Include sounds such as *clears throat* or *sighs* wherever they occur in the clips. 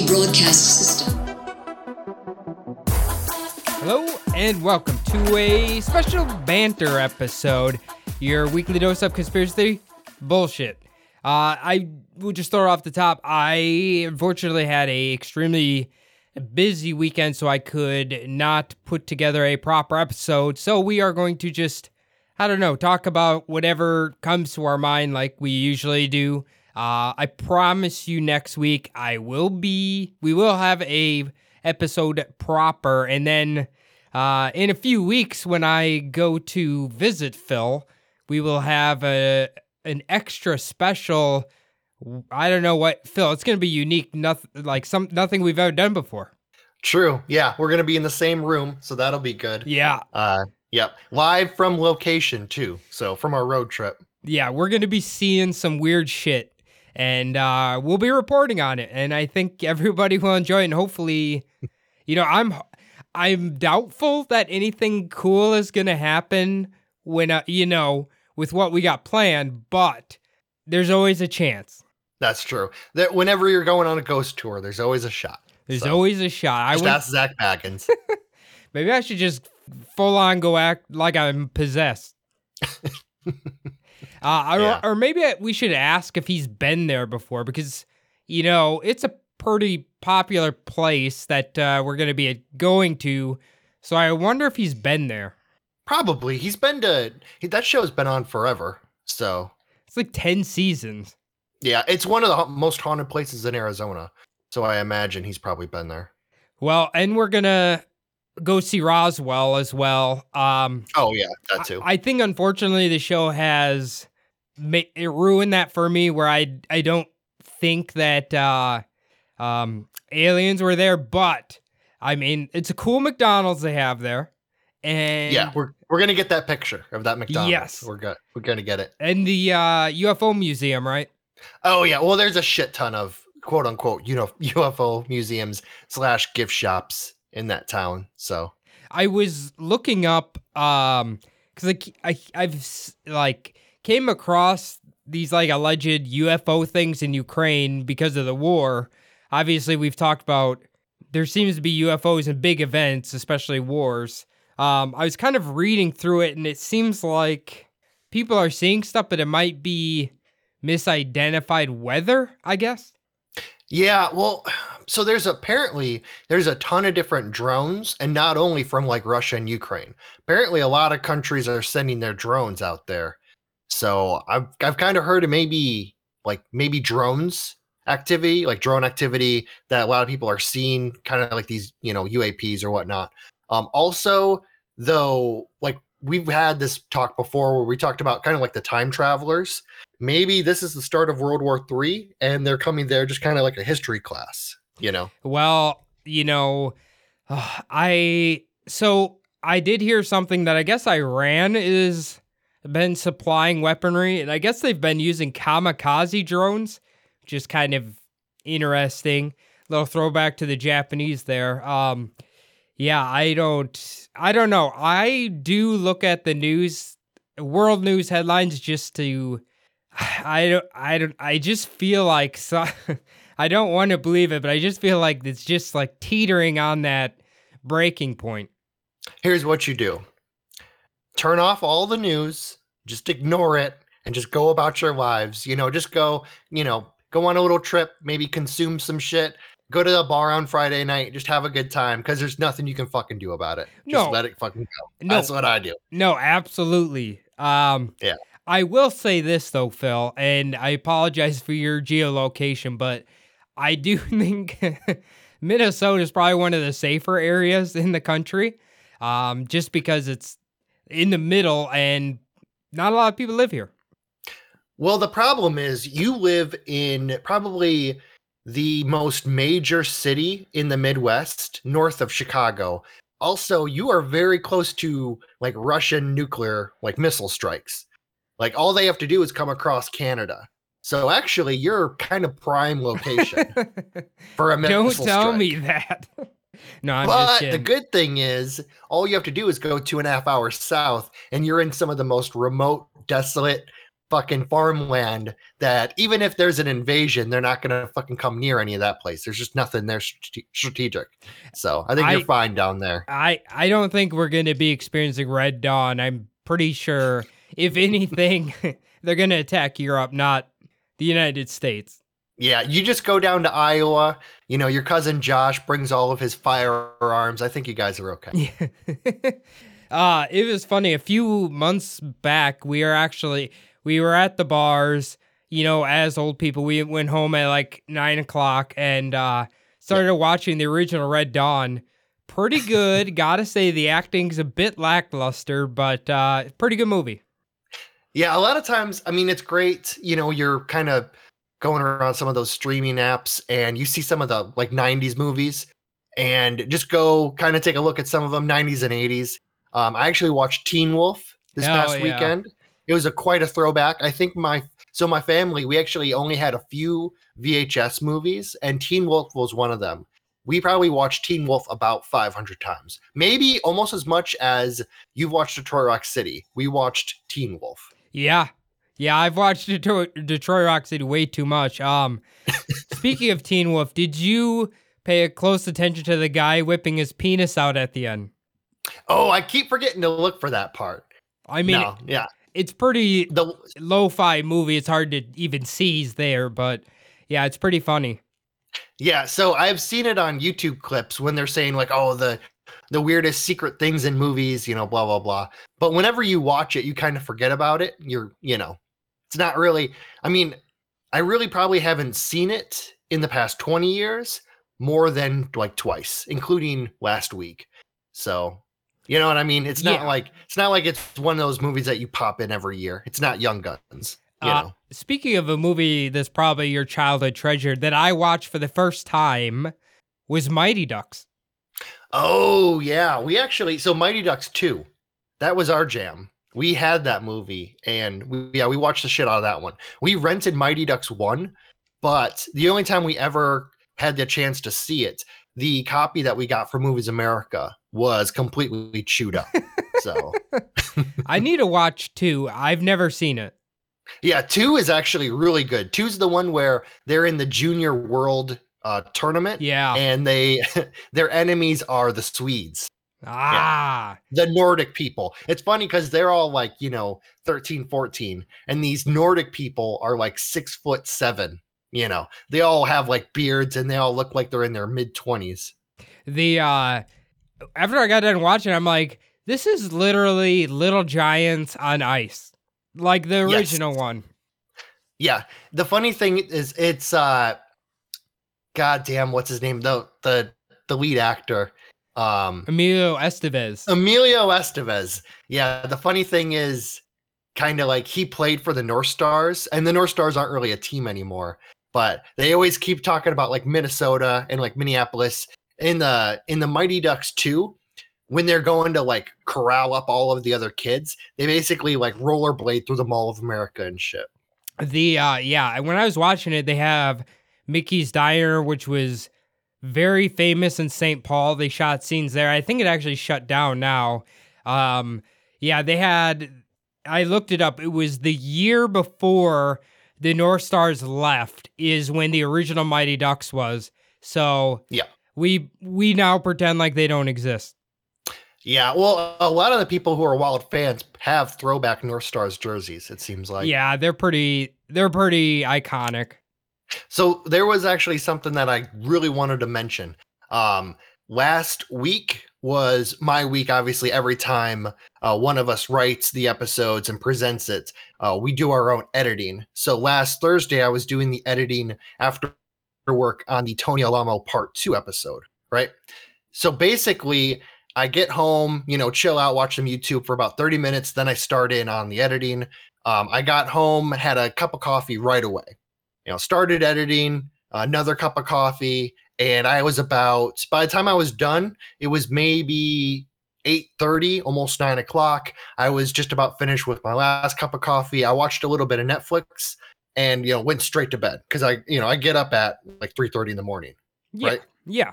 Broadcast system. Hello and welcome to a special banter episode. Your weekly dose of conspiracy bullshit. Uh, I will just throw off the top. I unfortunately had a extremely busy weekend, so I could not put together a proper episode. So we are going to just, I don't know, talk about whatever comes to our mind, like we usually do. Uh, I promise you, next week I will be, we will have a episode proper, and then uh, in a few weeks when I go to visit Phil, we will have a an extra special. I don't know what Phil. It's gonna be unique. Nothing like some nothing we've ever done before. True. Yeah, we're gonna be in the same room, so that'll be good. Yeah, Uh, yep. Live from location too. So from our road trip. yeah. We're gonna be seeing some weird shit, and uh, we'll be reporting on it. And I think everybody will enjoy it. And hopefully, you know, I'm I'm doubtful that anything cool is gonna happen when uh, you know with what we got planned, but there's always a chance. That's true. That whenever you're going on a ghost tour, there's always a shot. There's So, always a shot. I Just went, ask Zak Bagans. *laughs* maybe I should just full on go act like I'm possessed. *laughs* uh, or, Yeah. or maybe we should ask if he's been there before because you know it's a pretty popular place that uh, we're going to be going to. So I wonder if he's been there. Probably. He's been to he, that show's been on forever. So It's like ten seasons. yeah, it's one of the ha- most haunted places in Arizona. So I imagine he's probably been there. Well, and we're gonna go see Roswell as well. Um, Oh yeah, that too. I, I think unfortunately the show has it ruined that for me where I I don't think that uh um aliens were there but I mean it's a cool McDonald's they have there and yeah, we're we're gonna get that picture of that McDonald's. Yes. we're go- we're gonna get it. and the uh UFO museum right Oh yeah, well there's a shit ton of quote unquote you know *laughs* UFO museums slash gift shops in that town. So I was looking up um cuz I, I I've like came across these like alleged UFO things in Ukraine because of the war. Obviously, we've talked about there seems to be UFOs in big events, especially wars. Um, I was kind of reading through it, and it seems like people are seeing stuff, but it might be misidentified weather. I guess. yeah, well, so there's apparently there's a ton of different drones, and not only from like Russia and Ukraine. Apparently, a lot of countries are sending their drones out there. So I've I've kind of heard maybe like maybe drones activity, like drone activity that a lot of people are seeing, kind of like these you know UAPs or whatnot. Um, also, though, like we've had this talk before where we talked about kind of like the time travelers. Maybe this is the start of World War Three, and they're coming there just kind of like a history class, you know? Well, you know, *sighs* I so I did hear something that I guess Iran is been supplying weaponry, and I guess they've been using kamikaze drones, which is kind of interesting. Little throwback to the Japanese there. Um, yeah, I don't, I don't know. I do look at the news, world news headlines, just to. *sighs* I don't, I don't, I just feel like so, *laughs* I don't want to believe it, but I just feel like it's just like teetering on that breaking point. Here's what you do turn off all the news, just ignore it, and just go about your lives. You know, just go, you know, go on a little trip, maybe consume some shit, go to a bar on Friday night, just have a good time because there's nothing you can fucking do about it. Just No. let it fucking go. No, That's what I do. no, absolutely. Um, Yeah. I will say this though, Phil, and I apologize for your geolocation, but I do *laughs* think Minnesota is probably one of the safer areas in the country, um, just because it's in the middle and not a lot of people live here. Well, the problem is you live in probably the most major city in the Midwest, north of Chicago. Also, you are very close to like Russian nuclear like missile strikes. Like all they have to do is come across Canada. So actually, you're kind of prime location *laughs* for a missile Don't tell strike. me that. *laughs* no, I'm just But the good thing is, all you have to do is go two and a half hours south, and you're in some of the most remote, desolate, fucking farmland. That even if there's an invasion, they're not gonna fucking come near any of that place. There's just nothing there strate- strategic. So I think I- you're fine down there. I I don't think we're going to be experiencing Red Dawn. I'm pretty sure, if anything, *laughs* they're going to attack Europe, not the United States. Yeah, you just go down to Iowa. You know, your cousin Josh brings all of his firearms. I think you guys are okay. Yeah. *laughs* uh, it was funny. A few months back, we were actually we were at the bars. You know, as old people, we went home at like nine o'clock and uh, started watching the original Red Dawn. Pretty good. *laughs* Gotta say, the acting's a bit lackluster, but uh, pretty good movie. Yeah, a lot of times, I mean, it's great. You know, you're kind of going around some of those streaming apps and you see some of the like 90s movies and just go kind of take a look at some of them, 90s and 80s. Um, I actually watched Teen Wolf this Oh, past yeah. weekend. It was a quite a throwback. I think my so my family, we actually only had a few VHS movies, and Teen Wolf was one of them. We probably watched Teen Wolf about 500 times, maybe almost as much as you've watched Detroit Rock City. We watched Teen Wolf. Yeah. Yeah, I've watched Detroit, Detroit Rock City way too much. Um, *laughs* speaking of Teen Wolf, did you pay a close attention to the guy whipping his penis out at the end? Oh, I keep forgetting to look for that part. I mean, no, yeah. it's pretty The lo-fi movie. It's hard to even see he's there, but yeah, it's pretty funny. yeah, so I've seen it on YouTube clips when they're saying like, "Oh, the the weirdest secret things in movies," you know, blah blah blah. But whenever you watch it, you kind of forget about it. You're, you know, it's not really. I mean, I really probably haven't seen it in the past 20 years more than like twice, including last week. So, you know what I mean? It's not Yeah. like it's not like it's one of those movies that you pop in every year. It's not Young Guns, you Uh, know. Speaking of a movie that's probably your childhood treasure that I watched for the first time was Mighty Ducks. Oh yeah, we actually so Mighty Ducks 2. That was our jam. We had that movie and we yeah, we watched the shit out of that one. We rented Mighty Ducks 1, but the only time we ever had the chance to see it, the copy that we got from Movies America was completely chewed up. so, *laughs* I need to watch two. I've never seen it. yeah, 2 is actually really good. 2's the one where they're in the Junior World uh tournament Yeah. and they *laughs* their enemies are the Swedes. ah. the Nordic people. It's funny because they're all like, you know, 13, 14. And these Nordic people are like six foot seven. You know, they all have like beards and they all look like they're in their mid 20s. The uh after I got done watching, I'm like, this is literally Little Giants on ice. Like the Yes. original one. Yeah. The funny thing is, it's, uh, God damn, what's his name? The, the, the lead actor. Um, Emilio Estevez. Emilio Estevez. Yeah, the funny thing is kind of like he played for the North Stars, and the North Stars aren't really a team anymore, but they always keep talking about like Minnesota and like Minneapolis in the in the Mighty Ducks 2 when they're going to like corral up all of the other kids, they basically like rollerblade through the Mall of America and shit. The uh yeah, when I was watching it, they have Mickey's Diner, which was very famous in St. Paul. They shot scenes there. I think it actually shut down now. Um yeah, they had I looked it up. It was the year before the North Stars left is when the original Mighty Ducks was. So Yeah. We we now pretend like they don't exist. Yeah, well, a lot of the people who are Wild fans have throwback North Stars jerseys. It seems like. yeah, they're pretty they're pretty iconic. So there was actually something that I really wanted to mention. Um, last week was my week. Obviously, every time uh, one of us writes the episodes and presents it, uh, we do our own editing. So last Thursday, I was doing the editing after work on the Tony Alamo Part Two episode. Right. So basically, I get home, you know, chill out, watch some YouTube for about 30 minutes. Then I start in on the editing. Um, I got home, had a cup of coffee right away you know, started editing, another cup of coffee, and I was about by the time I was done, it was maybe 8:30, almost nine o'clock. I was just about finished with my last cup of coffee. I watched a little bit of Netflix and you know went straight to bed because I you know I get up at like 3:30 in the morning. Yeah. Right. Yeah.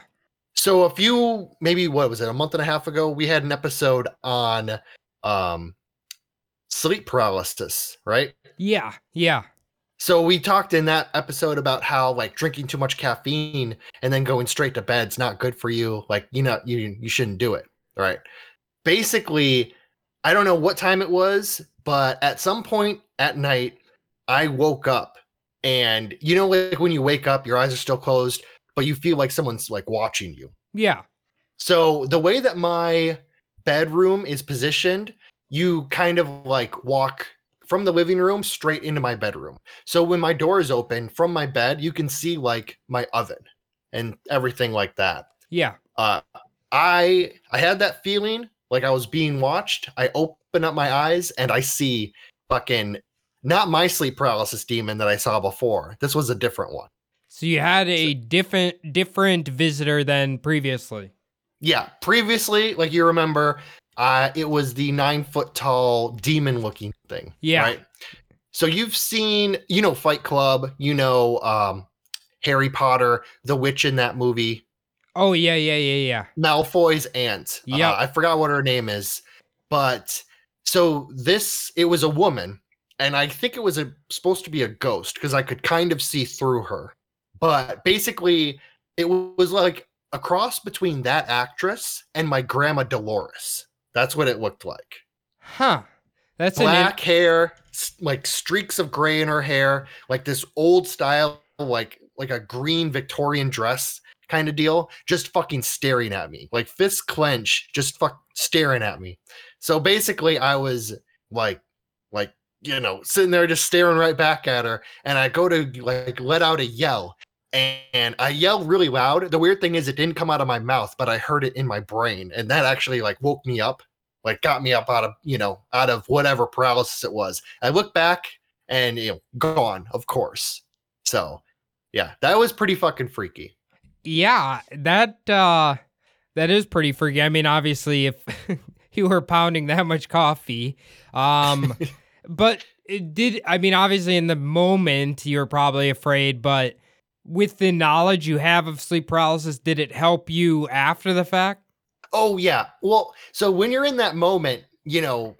So a few maybe what was it a month and a half ago we had an episode on um sleep paralysis, right? Yeah. Yeah. So we talked in that episode about how like drinking too much caffeine and then going straight to bed's not good for you. Like you know you you shouldn't do it. Right. Basically, I don't know what time it was, but at some point at night, I woke up and you know like when you wake up, your eyes are still closed, but you feel like someone's like watching you. Yeah. So the way that my bedroom is positioned, you kind of like walk from the living room straight into my bedroom. So when my door is open from my bed, you can see like my oven and everything like that. Yeah. Uh I I had that feeling like I was being watched. I open up my eyes and I see fucking not my sleep paralysis demon that I saw before. This was a different one. So you had a different different visitor than previously. Yeah, previously, like you remember, uh, it was the nine foot tall demon looking thing. Yeah. Right. So you've seen, you know, Fight Club, you know, um, Harry Potter, the witch in that movie, Oh yeah, yeah, yeah, yeah. Malfoy's aunt. Uh, I forgot what her name is, but so this it was a woman, and I think it was a supposed to be a ghost because I could kind of see through her. But basically, it was like a cross between that actress and my grandma Dolores. That's what it looked like. Huh. That's Black hair, like streaks of gray in her hair, like this old style, like like a green Victorian dress kind of deal, just fucking staring at me, like fists clench, just fuck staring at me. So basically, I was like, like you know, sitting there just staring right back at her, and I go to like let out a yell, and I yelled really loud. The weird thing is, it didn't come out of my mouth, but I heard it in my brain, and that actually like woke me up, like got me up out of you know out of whatever paralysis it was. I look back, and you know, gone, of course. So, yeah, that was pretty fucking freaky. Yeah, that uh that is pretty freaky. I mean, obviously if *laughs* you were pounding that much coffee, um *laughs* but it did I mean, obviously in the moment you're probably afraid, but with the knowledge you have of sleep paralysis, did it help you after the fact? Oh yeah. Well, so when you're in that moment, you know,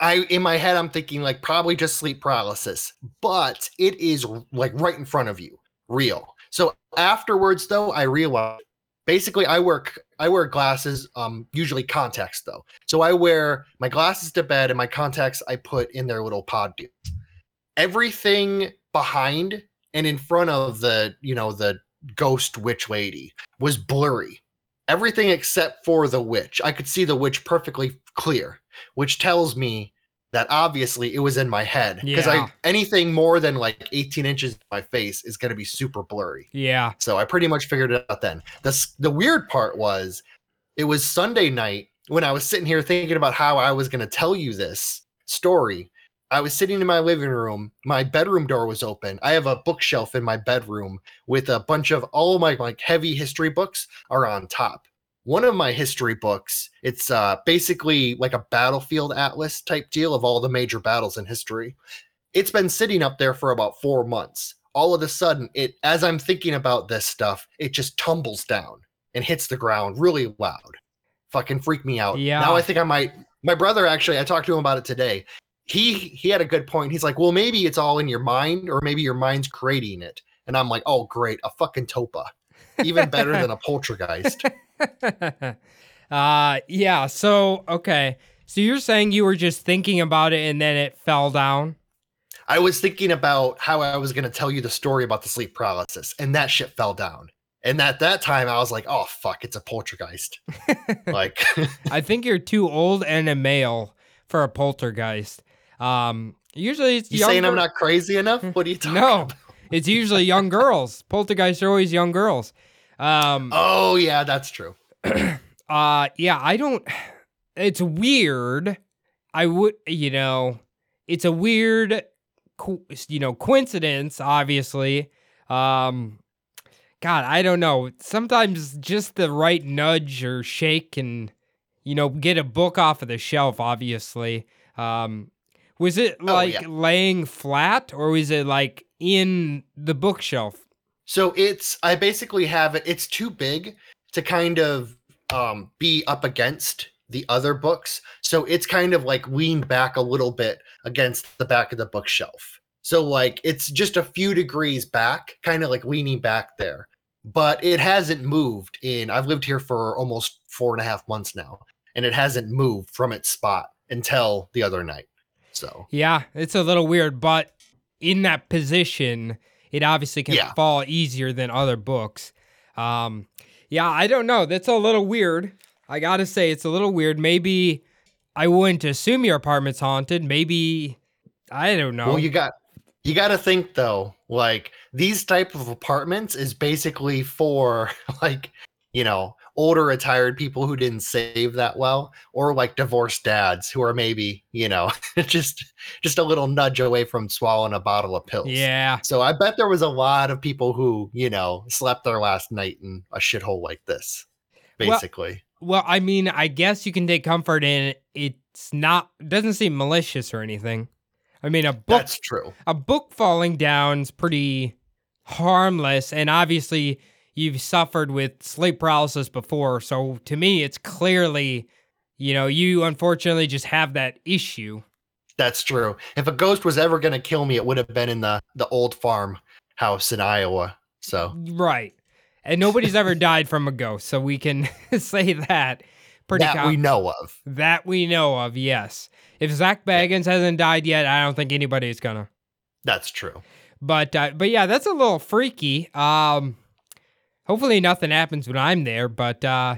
I in my head I'm thinking like probably just sleep paralysis, but it is like right in front of you, real. So afterwards though, I realized basically I work I wear glasses, um usually contacts though. So I wear my glasses to bed and my contacts I put in their little pod deal. Everything behind and in front of the, you know, the ghost witch lady was blurry everything except for the witch. I could see the witch perfectly clear, which tells me that obviously it was in my head because Yeah. I anything more than like 18 inches in my face is going to be super blurry. Yeah. So I pretty much figured it out then. The the weird part was it was Sunday night when I was sitting here thinking about how I was going to tell you this story. I was sitting in my living room. My bedroom door was open. I have a bookshelf in my bedroom with a bunch of all of my like heavy history books are on top. One of my history books, it's uh basically like a battlefield atlas type deal of all the major battles in history. It's been sitting up there for about 4 months. All of a sudden, it as I'm thinking about this stuff, it just tumbles down and hits the ground really loud. Fucking freak me out. Yeah. Now I think I might my brother actually, I talked to him about it today he he had a good point. He's like, well, maybe it's all in your mind, or maybe your mind's creating it. And I'm like, oh, great, a fucking tulpa, even better than a poltergeist. *laughs* uh yeah, so okay. So you're saying you were just thinking about it and then it fell down? I was thinking about how I was going to tell you the story about the sleep paralysis, and that shit fell down. And at that time, I was like, oh fuck, it's a poltergeist. *laughs* like, *laughs* I think you're too old and a male for a poltergeist. Um, usually it's you saying I'm not crazy enough? What are you talking *laughs* No, about? it's usually young girls. *laughs* Poltergeists are always young girls. Um, Oh yeah, that's true. *clears throat* uh, yeah, I don't. It's weird. I would, you know, it's a weird, you know, coincidence. Obviously, um, God, I don't know. Sometimes just the right nudge or shake and you know get a book off of the shelf. Obviously, um, was it Oh, like yeah. laying flat or was it like in the bookshelf? So it's I basically have it. It's too big to kind of um, be up against the other books. So it's kind of like leaned back a little bit against the back of the bookshelf. So like it's just a few degrees back, kind of like leaning back there. But it hasn't moved in. I've lived here for almost four and a half months now, and it hasn't moved from its spot until the other night. So Yeah, it's a little weird, but in that position, it obviously can Yeah. fall easier than other books. Um, yeah, I don't know. That's a little weird. I gotta say, it's a little weird. Maybe I wouldn't assume your apartment's haunted. Maybe I don't know. Well, you got you got to think though, like these type of apartments is basically for *laughs* like you know older retired people who didn't save that well, or like divorced dads who are maybe you know *laughs* just just a little nudge away from swallowing a bottle of pills. yeah, So I bet there was a lot of people who you know slept their last night in a shithole like this, basically. Well, I mean, I guess you can take comfort in. It's not doesn't seem malicious or anything. I mean, a book That's true. a book falling down's pretty harmless, and obviously you've suffered with sleep paralysis before. So to me, it's clearly, you know, you unfortunately just have that issue. That's true. If a ghost was ever going to kill me, it would have been in the the old farm house in Iowa. So Right. And nobody's ever *laughs* died from a ghost, so we can *laughs* say that pretty that com- we know of. that we know of. Yes. If Zak Bagans hasn't died yet, I don't think anybody's gonna. That's true. But uh, but yeah, that's a little freaky. Um, hopefully nothing happens when I'm there. But uh,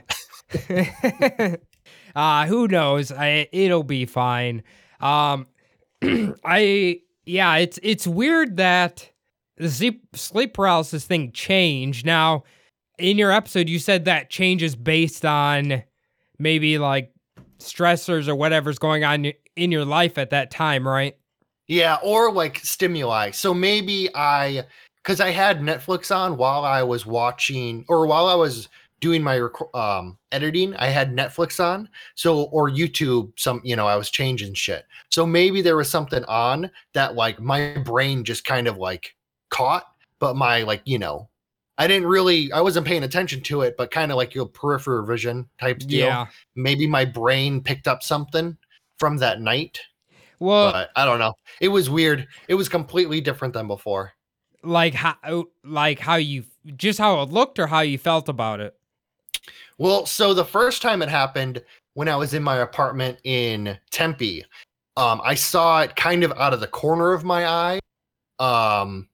*laughs* uh, who knows? I it'll be fine. Um, *clears throat* I yeah, it's it's weird that the sleep sleep paralysis thing changed. Now, in your episode, you said that changes based on maybe like stressors or whatever's going on in your life at that time, right? Yeah, or like stimuli. So maybe I, because I had Netflix on while I was watching, or while I was doing my rec- um, editing, I had Netflix on. So or YouTube, some you know, I was changing shit. So maybe there was something on that like my brain just kind of like caught, but my like you know, I didn't really, I wasn't paying attention to it, but kind of like your peripheral vision type deal. Yeah. Maybe my brain picked up something from that night Well, but I don't know. It was weird. It was completely different than before. Like how like how you just how it looked or how you felt about it Well, so the first time it happened when I was in my apartment in Tempe, um, I saw it kind of out of the corner of my eye. Um,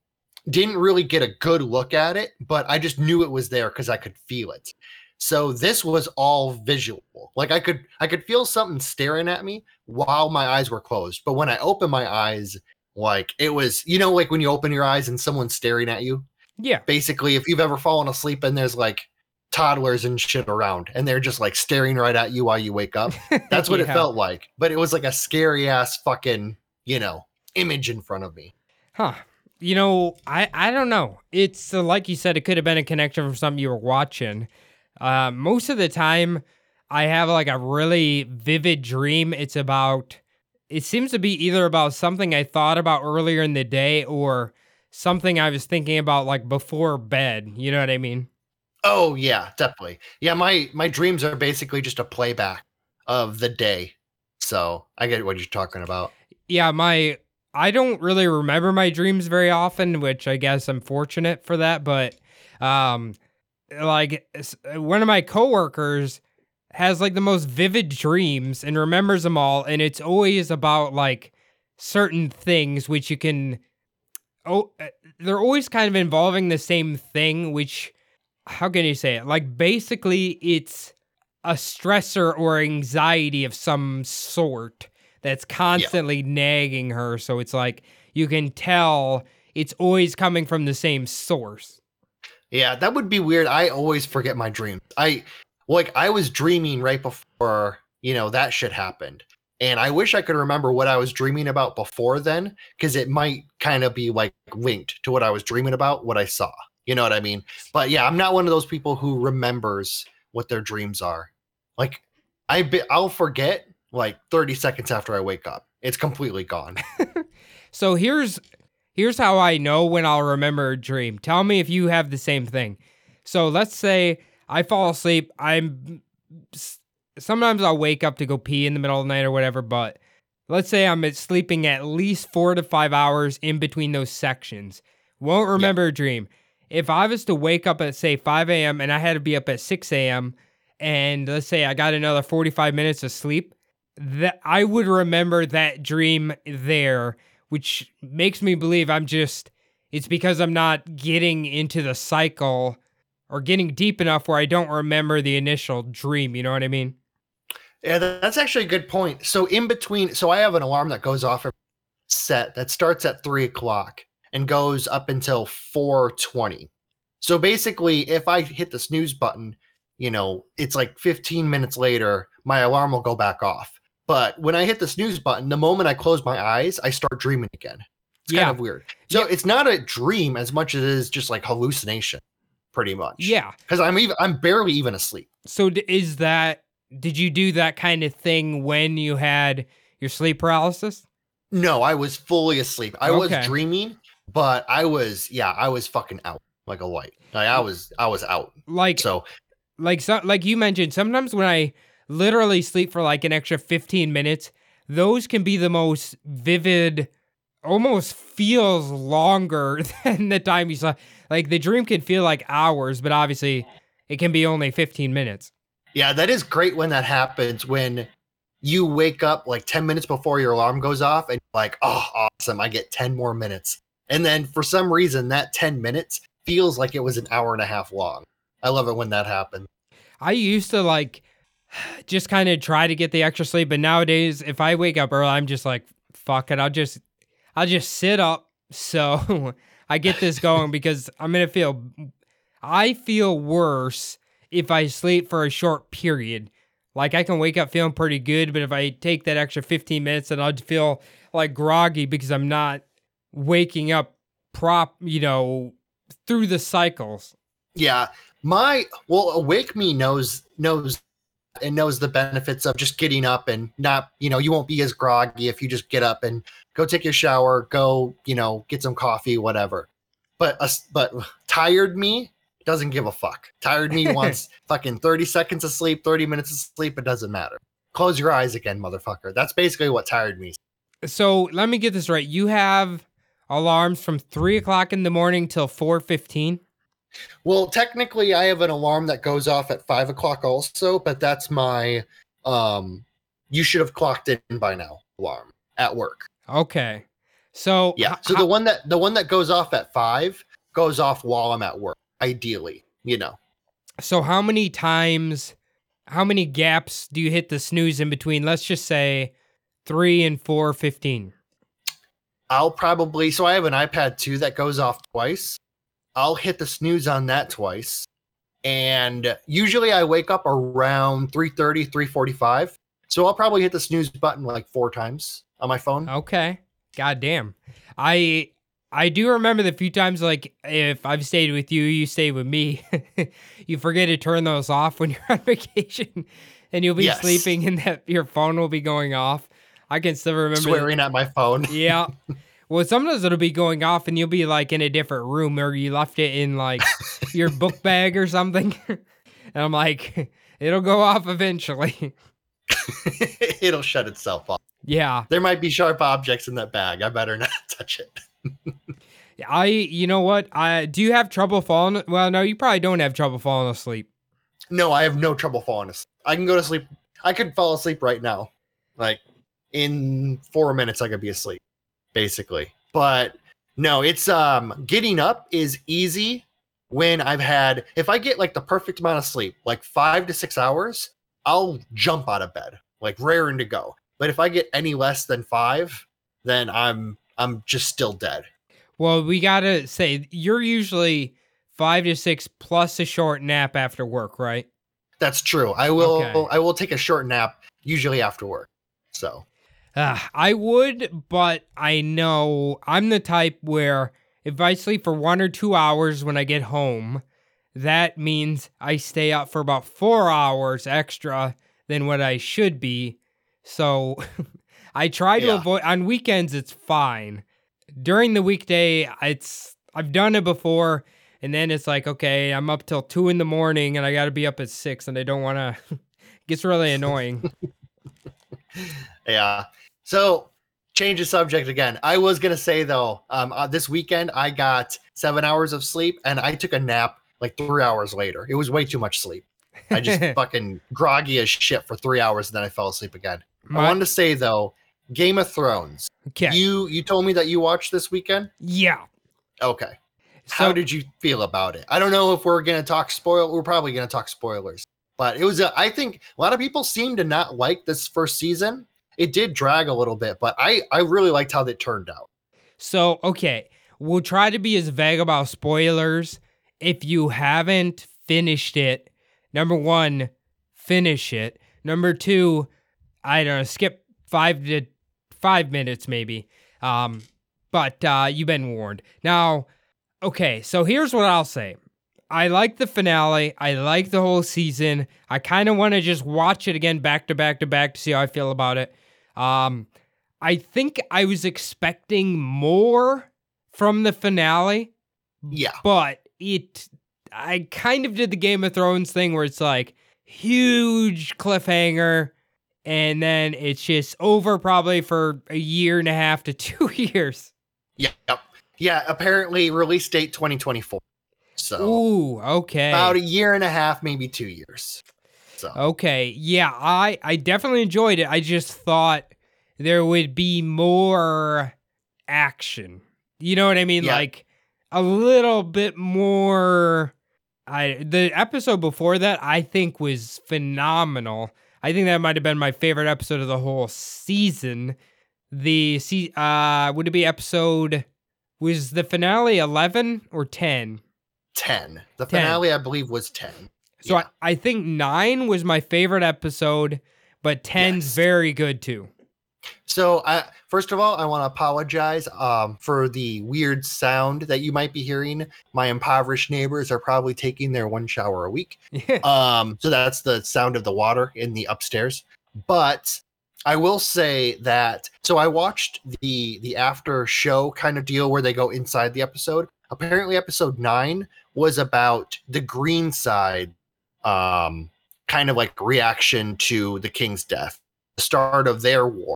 didn't really get a good look at it, but I just knew it was there because I could feel it. So this was all visual. Like I could I could feel something staring at me while my eyes were closed. But when I opened my eyes, like it was, you know, like when you open your eyes and someone's staring at you. yeah. Basically if you've ever fallen asleep and there's like toddlers and shit around and they're just like staring right at you while you wake up *laughs* that's what it felt like. But it was like a scary ass fucking you know image in front of me. Huh. You know i i don't know. It's uh, like you said it could have been a connection from something you were watching. Uh most of the time i have like a really vivid dream. It's about it seems to be either about something i thought about earlier in the day or something i was thinking about like before bed. You know what i mean? Oh yeah definitely. Yeah my my dreams are basically just a playback of the day. So i get what you're talking about. Yeah, my I don't really remember my dreams very often, which I guess I'm fortunate for that, but um like one of my coworkers has like the most vivid dreams and remembers them all and it's always about like certain things which you can oh they're always kind of involving the same thing which how can you say it like basically it's a stressor or anxiety of some sort that's constantly nagging her so it's like you can tell it's always coming from the same source Yeah, that would be weird. I always forget my dreams. I like I was dreaming right before, you know, that shit happened. And I wish I could remember what I was dreaming about before then cuz it might kind of be like linked to what I was dreaming about, what I saw, You know what I mean? But yeah, I'm not one of those people who remembers what their dreams are. Like I be, I'll forget like 30 seconds after I wake up. It's completely gone. *laughs* So here's here's how I know when I'll remember a dream. Tell me if you have the same thing. So let's say I fall asleep. I'm sometimes I'll wake up to go pee in the middle of the night or whatever, but let's say I'm sleeping at least 4 to 5 hours in between those sections. Won't remember a dream. If I was to wake up at say 5 a.m. and I had to be up at 6 a.m. and let's say I got another 45 minutes of sleep, that I would remember that dream there which makes me believe I'm just it's because I'm not getting into the cycle or getting deep enough where I don't remember the initial dream, you know what I mean? Yeah, that's actually a good point. So in between, so I have an alarm that goes off every set that starts at three o'clock and goes up until four twenty. So basically, if I hit the snooze button, you know, it's like 15 minutes later, my alarm will go back off. But when I hit the snooze button, the moment I close my eyes, I start dreaming again. It's Yeah. kind of weird. So it's not a dream as much as it is just like hallucination, pretty much. Yeah. Because I'm even I'm barely even asleep. So d- is that did you do that kind of thing when you had your sleep paralysis? No, I was fully asleep. I was dreaming, but I was yeah, I was fucking out like a light. Like I was I was out. Like So like so, like you mentioned sometimes when I literally sleep for like an extra 15 minutes, those can be the most vivid almost feels longer *laughs* than the time you slept. Like the dream can feel like hours, but obviously it can be only 15 minutes. Yeah, that is great when that happens when you wake up like 10 minutes before your alarm goes off and you're like, oh, awesome, I get 10 more minutes. And then for some reason, that 10 minutes feels like it was an hour and a half long. I love it when that happens. I used to like just kind of try to get the extra sleep, but nowadays if I wake up early, I'm just like, fuck it. I'll just I'll just sit up *laughs* so I get this going because I'm gonna feel I feel worse if I sleep for a short period. Like I can wake up feeling pretty good, but if I take that extra 15 minutes, then I'd feel like groggy because I'm not waking up prop, you know, through the cycles. Yeah, my well, awake me knows knows and knows the benefits of just getting up and not, you know, you won't be as groggy if you just get up and go take your shower, go, you know, get some coffee, whatever. But us, but tired me doesn't give a fuck. Tired me *laughs* wants fucking 30 seconds of sleep, 30 minutes of sleep, it doesn't matter. Close your eyes again, motherfucker. That's basically what tired me. So let me get this right. You have alarms from three o'clock in the morning till four fifteen. Well, technically, I have an alarm that goes off at five o'clock also, but that's my um you should have clocked in by now alarm at work. Okay. So Yeah. So ho- the one that the one that goes off at five goes off while I'm at work, ideally, you know. so how many times, how many gaps do you hit the snooze in between? Let's just say three and four fifteen. I'll probably so I have an iPad 2 that goes off twice. I'll hit the snooze on that twice. And usually I wake up around 3:30, 3:45. So I'll probably hit the snooze button like four times on my phone. Okay. God damn. I I do remember the few times like if I've stayed with you, you stay with me. *laughs* you forget to turn those off when you're *laughs* on vacation and you'll be Yes. sleeping and that your phone will be going off. I can still remember Swearing at my phone. *laughs* Yeah. Well, sometimes it'll be going off and you'll be like in a different room or you left it in like your book bag or something. and I'm like, it'll go off eventually. It'll shut itself off. Yeah. There might be sharp objects in that bag. I better *laughs* not touch it. I, you know what? I do you have trouble falling? Well, no, you probably don't have trouble falling asleep. No, I have no trouble falling asleep. I can go to sleep. I could fall asleep right now. Like in four minutes, I could be asleep, basically. But no, it's um getting up is easy when I've had if I get like the perfect amount of sleep, like five to six hours, I'll jump out of bed, like raring to go. But if I get any less than five, then I'm I'm just still dead. Well, we gotta say you're usually five to six plus a short nap after work, right? That's true. I will Okay. I will take a short nap usually after work. So Uh, I would, but I know I'm the type where if I sleep for one or two hours when I get home, that means I stay up for about four hours extra than what I should be. So *laughs* I try to Yeah. avoid on weekends it's fine. During the weekday, it's I've done it before, and then it's like, okay, I'm up till two in the morning and I gotta be up at six and I don't wanna it *laughs* gets really annoying. *laughs* Yeah. So change the subject again. I was gonna say though, um, uh, this weekend I got seven hours of sleep and I took a nap like three hours later. It was way too much sleep. I just *laughs* fucking groggy as shit for three hours and then I fell asleep again. I My- wanted to say though, Game of Thrones. okay. You you told me that you watched this weekend. yeah. Okay. So How did you feel about it? I don't know if we're gonna talk spoil. We're probably gonna talk spoilers, but it was. A, I think a lot of people seem to not like this first season. It did drag a little bit, but I I really liked how that turned out. So, okay, we'll try to be as vague about spoilers. If you haven't finished it, number one, finish it. Number two, I don't know, skip five to five minutes maybe. Um, but uh, you've been warned. Now, okay, so here's what I'll say. I like the finale. I like the whole season. I kind of want to just watch it again back to back to back to see how I feel about it. Um, I think I was expecting more from the finale, Yeah, but it I kind of did the Game of Thrones thing where it's like huge cliffhanger and then it's just over probably for a year and a half to *laughs* 2 years. yeah, yep. yeah. Apparently, release date 2024. So Ooh, okay. about a year and a half, maybe two years. So Okay, yeah, I I definitely enjoyed it. I just thought there would be more action. You know what I mean? Yeah. Like a little bit more I the episode before that I think was phenomenal. I think that might have been my favorite episode of the whole season. The se- uh would it be episode was the finale 11 or 10? 10. The 10. finale, I believe, was 10. So Yeah. I, I think nine was my favorite episode, but 10's Yes. very good too. So, I, first of all, I want to apologize um, for the weird sound that you might be hearing. My impoverished neighbors are probably taking their one shower a week. *laughs* Um, so that's the sound of the water in the upstairs. But I will say that so I watched the the after show kind of deal where they go inside the episode. Apparently, episode nine was about the green side, um, kind of like reaction to the king's death, the start of their war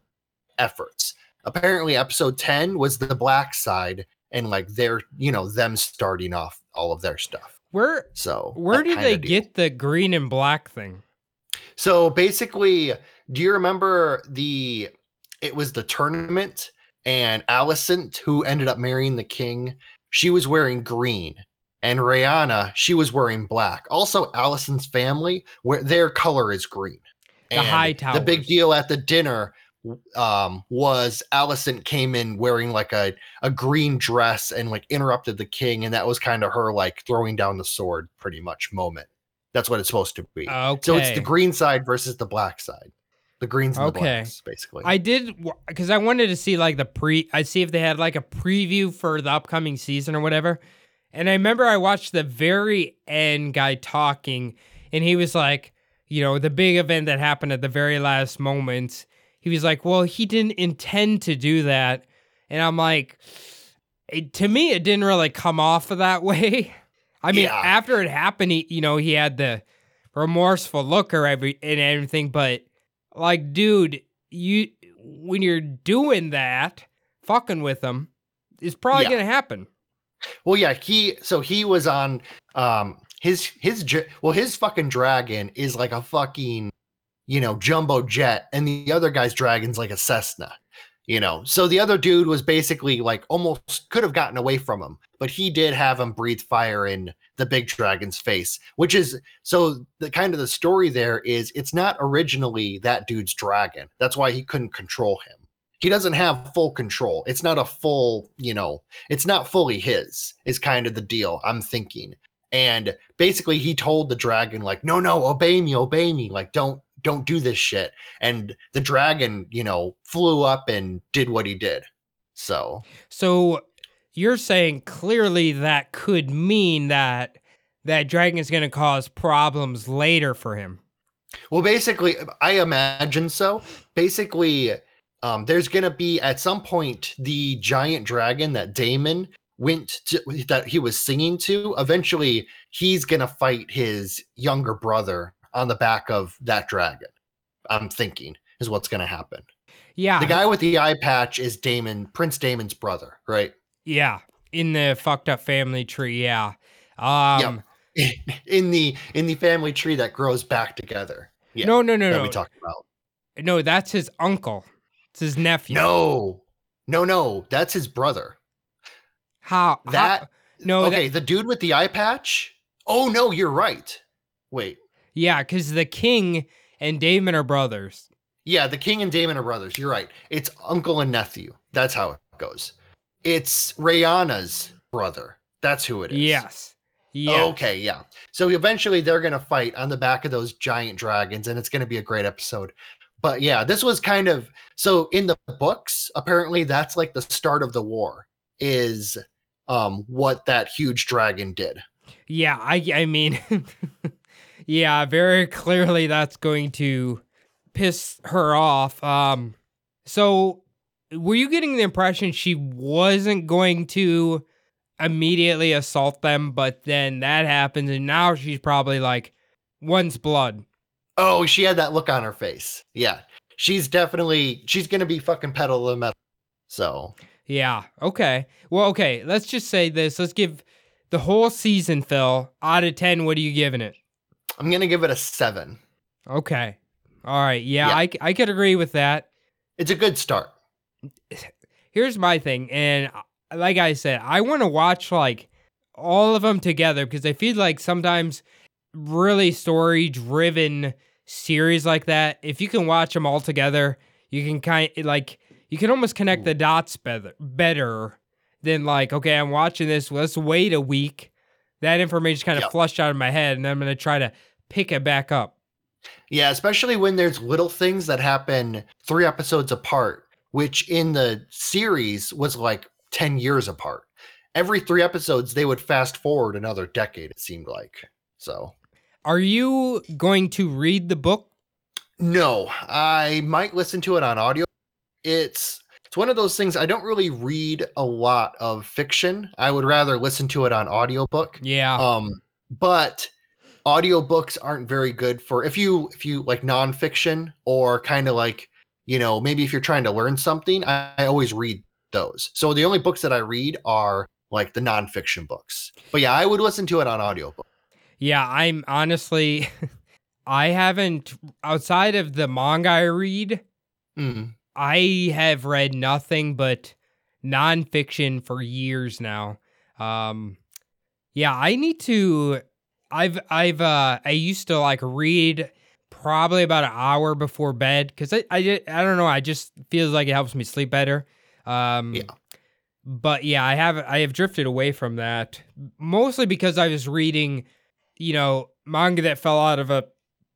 efforts. Apparently, episode ten was the black side and like their you know them starting off all of their stuff. where So where did they deal. get the green and black thing? So basically, do you remember the it was the tournament and Alicent who ended up marrying the king, she was wearing green and Rhaenyra, she was wearing black. Also Alicent's family where their color is green. The Hightower. The big deal at the dinner um was Alicent came in wearing like a a green dress and like interrupted the king and that was kind of her like throwing down the sword pretty much moment. That's what it's supposed to be. Okay. So it's the green side versus the black side. The greens and the Okay. blacks, basically. I did because I wanted to see like the pre. I see if they had like a preview for the upcoming season or whatever. And I remember I watched the very end guy talking, and he was like, you know, the big event that happened at the very last moment. He was like, well, he didn't intend to do that, and I'm like, it, to me, it didn't really come off of that *laughs* way. I mean, Yeah. after it happened, he, you know, he had the remorseful look or every and everything, but like, dude, you when you're doing that, fucking with them, it's probably Yeah. gonna happen. well, yeah, he so he was on um his his well his fucking dragon is like a fucking you know jumbo jet, and the other guy's dragon's like a Cessna. You know, so the other dude was basically like almost could have gotten away from him, but he did have him breathe fire in the big dragon's face, which is so the kind of the story there is it's not originally that dude's dragon. That's why he couldn't control him. He doesn't have full control. It's not a full, you know, it's not fully his, is kind of the deal I'm thinking. And basically he told the dragon, like, no, no, obey me, obey me. Like, don't don't do this shit. And the dragon, you know, flew up and did what he did. So So you're saying clearly that could mean that that dragon is going to cause problems later for him. Well, basically, I imagine so. Basically, um, there's gonna be at some point the giant dragon that Daemon went to that he was singing to. Eventually, he's gonna fight his younger brother on the back of that dragon. I'm thinking is what's gonna happen. Yeah. The guy with the eye patch is Damon, Prince Daemon's brother, right? Yeah. In the fucked up family tree, yeah. Um *laughs* in the in the family tree that grows back together. Yeah, no, no, no, that no. we talked about. No, that's his uncle. It's his nephew. No, no, no. That's his brother. How That how- no okay, that- the dude with the eye patch. Oh no, you're right. Wait, yeah, because the king and Daemon are brothers. yeah, the king and Daemon are brothers. You're right. It's uncle and nephew. That's how it goes. It's Rhaenyra's brother. That's who it is. Yes. Yeah. Okay, yeah. So eventually they're going to fight on the back of those giant dragons and it's going to be a great episode. But yeah, this was kind of so in the books, apparently that's like the start of the war is um what that huge dragon did. Yeah, I I mean *laughs* Yeah, very *laughs* clearly that's going to piss her off. Um so were you getting the impression she wasn't going to immediately assault them, but then that happens and now she's probably like one's blood. Oh, she had that look on her face. Yeah. She's definitely she's going to be fucking pedal to the metal. So, Yeah. Okay. Well, okay. Let's just say this. Let's give the whole season, Phil, out of 10. What are you giving it? I'm going to give it a 7. Okay. All right. Yeah, Yeah. I, I could agree with that. It's a good start. *sighs* Here's my thing. And uh, like I said, I want to watch like all of them together because I feel like sometimes really story driven series like that, if you can watch them all together, you can kind of like, you can almost connect the dots better, better than like, okay, I'm watching this. Let's wait a week. That information kind of Yep. flushed out of my head, and I'm going to try to pick it back up. Yeah, especially when there's little things that happen 3 episodes apart, which in the series was like 10 years apart. Every 3 episodes they would fast forward another decade it seemed like. So, Are you going to read the book? No, I might listen to it on audio. It's it's one of those things I don't really read a lot of fiction. I would rather listen to it on audiobook. Yeah. Um but audiobooks aren't very good for if you if you like nonfiction or kind of like, you know, maybe if you're trying to learn something, I, I always read those. So the only books that I read are like the nonfiction books. But yeah, I would listen to it on audiobook. Yeah, I'm honestly, *laughs* I haven't, outside of the manga I read, Mm. I have read nothing but nonfiction for years now. Um, yeah, I need to. I've I've uh I used to like read probably about an hour before bed because I I I don't know I just feels like it helps me sleep better. Um, Yeah. But yeah, I have I have drifted away from that mostly because I was reading, you know, manga that fell out of a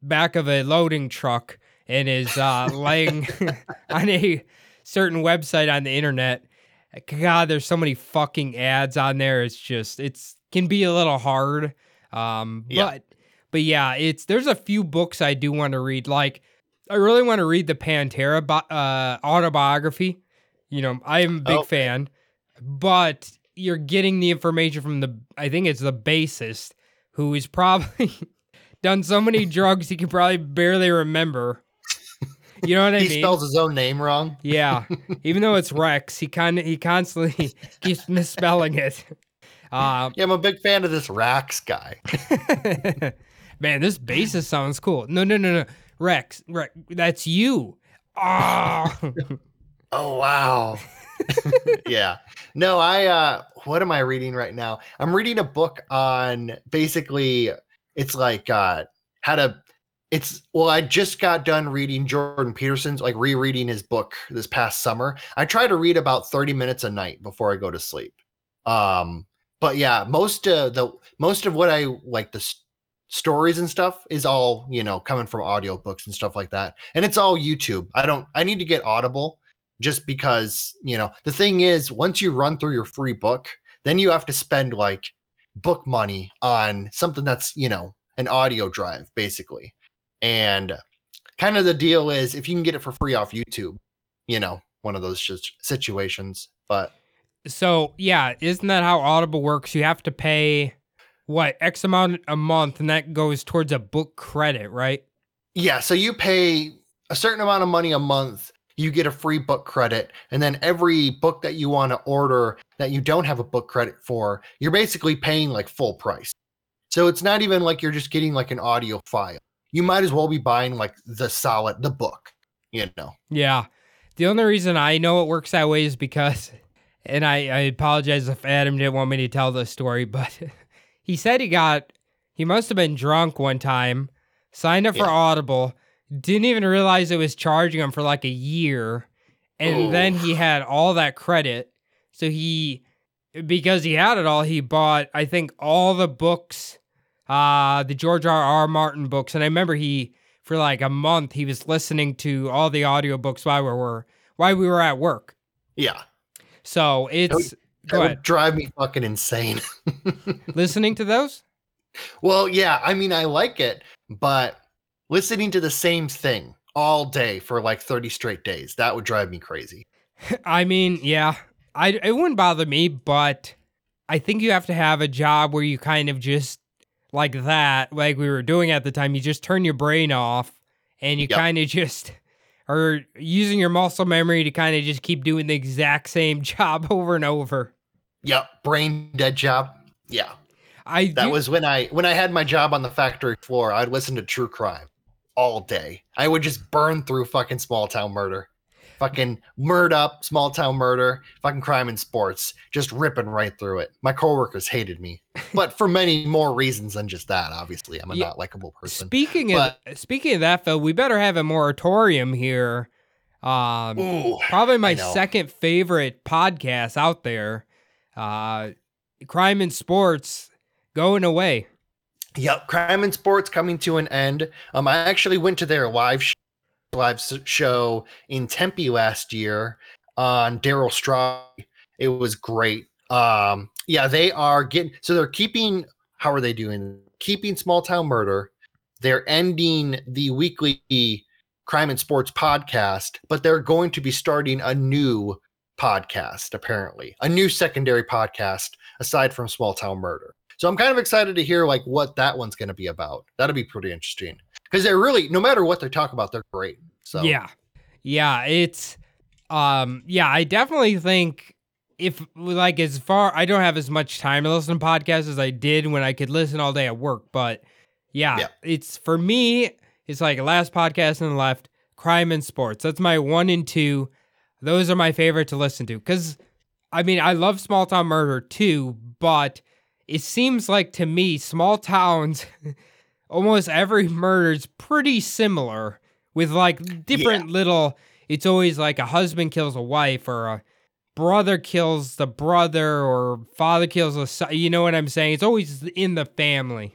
back of a loading truck and is uh, laying *laughs* on a certain website on the internet. God, there's so many fucking ads on there. It's just it's can be a little hard. Um, Yeah. but but yeah, it's there's a few books I do want to read. Like I really want to read the Pantera uh, autobiography. You know, I'm a big Okay. fan, but you're getting the information from the I think it's the bassist who is probably *laughs* done so many drugs he can probably barely remember. You know what I he mean? He spells his own name wrong. Yeah, *laughs* even though it's Rex, he kind of he constantly *laughs* keeps misspelling it. Um, Yeah, I'm a big fan of this Rax guy. *laughs* man, this bassist sounds cool. No, no, no, no, Rex, Rex, that's you. Ah, Oh wow. yeah. No, I uh what am I reading right now? I'm reading a book on basically it's like uh how to it's well, I just got done reading Jordan Peterson's like rereading his book this past summer. I try to read about 30 minutes a night before I go to sleep. Um but yeah, most uh the most of what I like the s- stories and stuff is all, you know, coming from audiobooks and stuff like that. And it's all YouTube. I don't I need to get Audible just because, you know, the thing is, once you run through your free book, then you have to spend like book money on something that's, you know, an audio drive basically. And kind of the deal is if you can get it for free off YouTube, you know, one of those just situations. But So yeah, isn't that how Audible works? You have to pay what X amount a month, and that goes towards a book credit, right? yeah, so you pay a certain amount of money a month, you get a free book credit, and then every book that you want to order that you don't have a book credit for, you're basically paying like full price. So it's not even like you're just getting like an audio file. You might as well be buying like the solid the book, you know. Yeah. The only reason I know it works that way is because, *laughs* and I, I apologize if Adam didn't want me to tell this story, but *laughs* he said he got, he must have been drunk one time, signed up for Yeah. Audible, didn't even realize it was charging him for like a year. And then he had all that credit. So he, because he had it all, he bought, I think, all the books, uh, the George R. R. Martin books. And I remember he, for like a month, he was listening to all the audiobooks while we were while we were at work. Yeah. So it's That would ahead. drive me fucking insane. *laughs* Listening to those? Well, yeah, I mean, I like it, but listening to the same thing all day for like 30 straight days, that would drive me crazy. *laughs* I mean, yeah. I it wouldn't bother me, but I think you have to have a job where you kind of just like that, like we were doing at the time, you just turn your brain off and you Yep. kind of just *laughs* are using your muscle memory to kind of just keep doing the exact same *laughs* job over and over. Yep, brain dead job. Yeah. I That do- was when I when I had my job on the factory floor, I'd listen to true crime all day. I would just burn through fucking small town murder. Fucking murder up, small town murder, fucking crime and sports, just ripping right through it. My coworkers hated me, but for many more reasons than just that. Obviously, I'm a Yeah. not likable person. Speaking of speaking of that, Phil, we better have a moratorium here. Um, Ooh, probably my second favorite podcast out there. Uh, crime and sports going away. Yep, crime and sports coming to an end. Um, I actually went to their live sh- live show in Tempe last year on Daryl Straw. It was great. Um, yeah, they are getting so they're keeping. How are they doing? Keeping small town murder. They're ending the weekly crime and sports podcast, but they're going to be starting a new podcast. Apparently, a new secondary podcast aside from small town murder. So I'm kind of excited to hear like what that one's going to be about. That'll be pretty interesting because they're really no matter what they talk about, they're great. So Yeah, yeah, it's um, yeah, I definitely think if like as far I don't have as much time to listen to podcasts as I did when I could listen all day at work, but yeah, Yeah. it's for me. It's like last podcast on the left, crime and sports. That's my one and two. Those are my favorite to listen to because, I mean, I love small town murder too, but it seems like to me small towns, *laughs* almost every murder is pretty similar with like different little. It's always like a husband kills a wife or a brother kills the brother or father kills a son. You know what I'm saying? It's always in the family.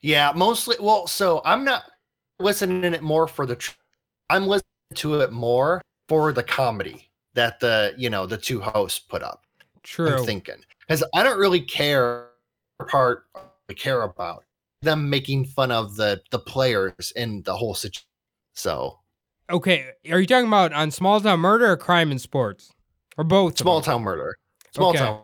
yeah, mostly. Well, so I'm not listening it more for the. Tr- I'm listening to it more for the comedy that the you know the two hosts put up. True. I'm thinking because I don't really care part I care about them making fun of the the players in the whole situation. So Okay, are you talking about on small town murder or crime in sports, or both? small town murder, small Okay. town.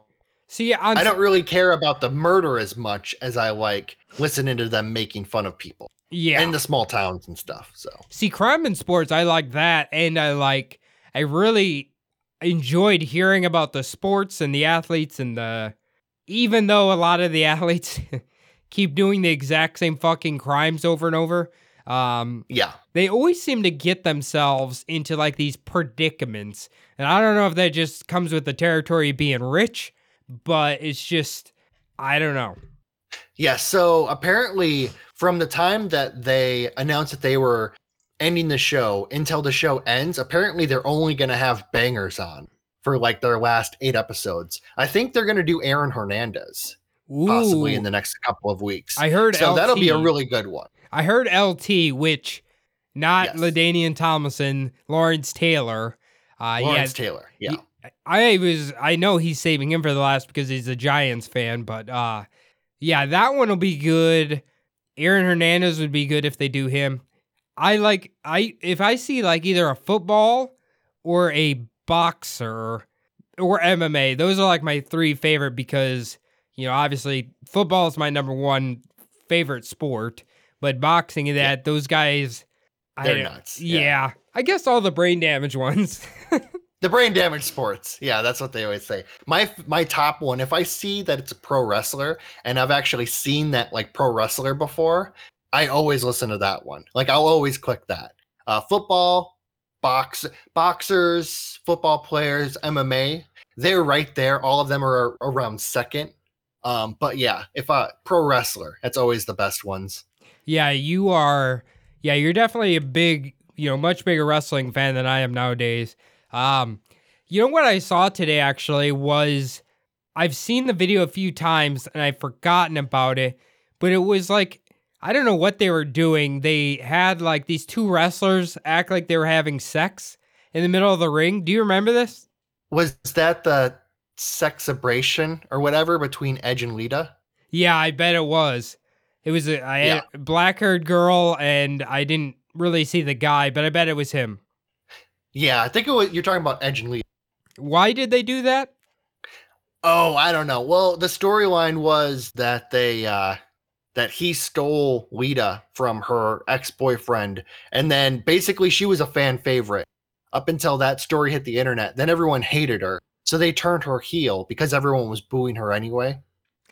See, on I don't really care about the murder as much as I like listening to them making fun of people yeah. in the small towns and stuff. So See, crime in sports, I like that, and I like, I really enjoyed hearing about the sports and the athletes and the, even though a lot of the *laughs* athletes keep doing the exact same fucking crimes over and over, um, yeah, they always seem to get themselves into like these predicaments, and I don't know if that just comes with the territory being rich, but it's just, I don't know. yeah. So apparently, from the time that they announced that they were ending the show until the show ends, apparently they're only going to have bangers on for like their last eight episodes. I think they're going to do Aaron Hernandez possibly in the next couple of weeks. I heard so that'll be a really good one. I heard LT, which not Yes. LaDainian Tomlinson, Lawrence Taylor. Uh, Lawrence yeah, Taylor. Yeah. Ye- I was I know he's saving him for the last because he's a Giants fan, but uh yeah, that one will be good. Aaron Hernandez would be good if they do him. I like I if I see like either a football or a boxer or MMA, those are like my three favorite because you know, obviously football is my number one favorite sport, but boxing and that those guys They're I, nuts. Yeah. I guess all the brain damage *laughs* ones. The brain damage sports. Yeah, that's what they always say. My my top one, if I see that it's a pro wrestler and I've actually seen that like pro wrestler before, I always listen to that one. Like I'll always click that. Uh football, box boxers, football players, MMA, they're right there. All of them are around second. Um, but yeah, if a pro wrestler, that's always the best ones. Yeah, you are. Yeah, you're definitely a big, you know, much bigger wrestling fan than I am nowadays. Um, you know what I saw today actually was I've seen the video a few times and I've forgotten about it, but it was like I don't know what they were doing. They had like these two wrestlers act like they were having sex in the middle of the ring. Do you remember this? Was that the sexabration or whatever between Edge and Lita? Yeah, I bet it was. It was a I had a black haired girl and I didn't really see the guy, but I bet it was him. Yeah, I think it was, you're talking about Edge and Lita. Why did they do that? Oh, I don't know. Well, the storyline was that they uh that he stole Lita from her ex-boyfriend and then basically she was a fan favorite up until that story hit the internet. Then everyone hated her. So they turned her heel because everyone was booing her anyway.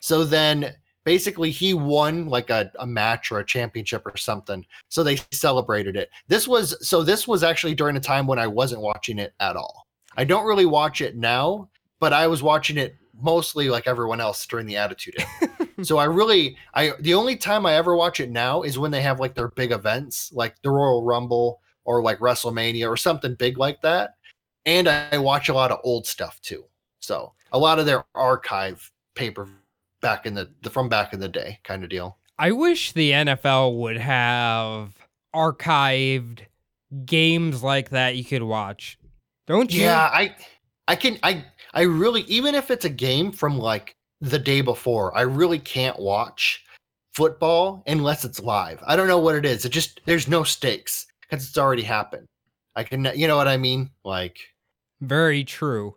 So then basically he won like a, a match or a championship or something. So they celebrated it. This was so this was actually during a time when I wasn't watching it at all. I don't really watch it now, but I was watching it mostly like everyone else during the Attitude Era. *laughs* so I really, I the only time I ever watch it now is when they have like their big events, like the Royal Rumble or like WrestleMania or something big like that. And I watch a lot of old stuff too. So a lot of their archive paper back in the, the from back in the day kind of deal. I wish the NFL would have archived games like that you could watch. Don't you? Yeah, I I can I I really even if it's a game from like the day before, I really can't watch football unless it's live. I don't know what it is. It just there's no stakes because it's already happened. I can you know what I mean? Like Very true.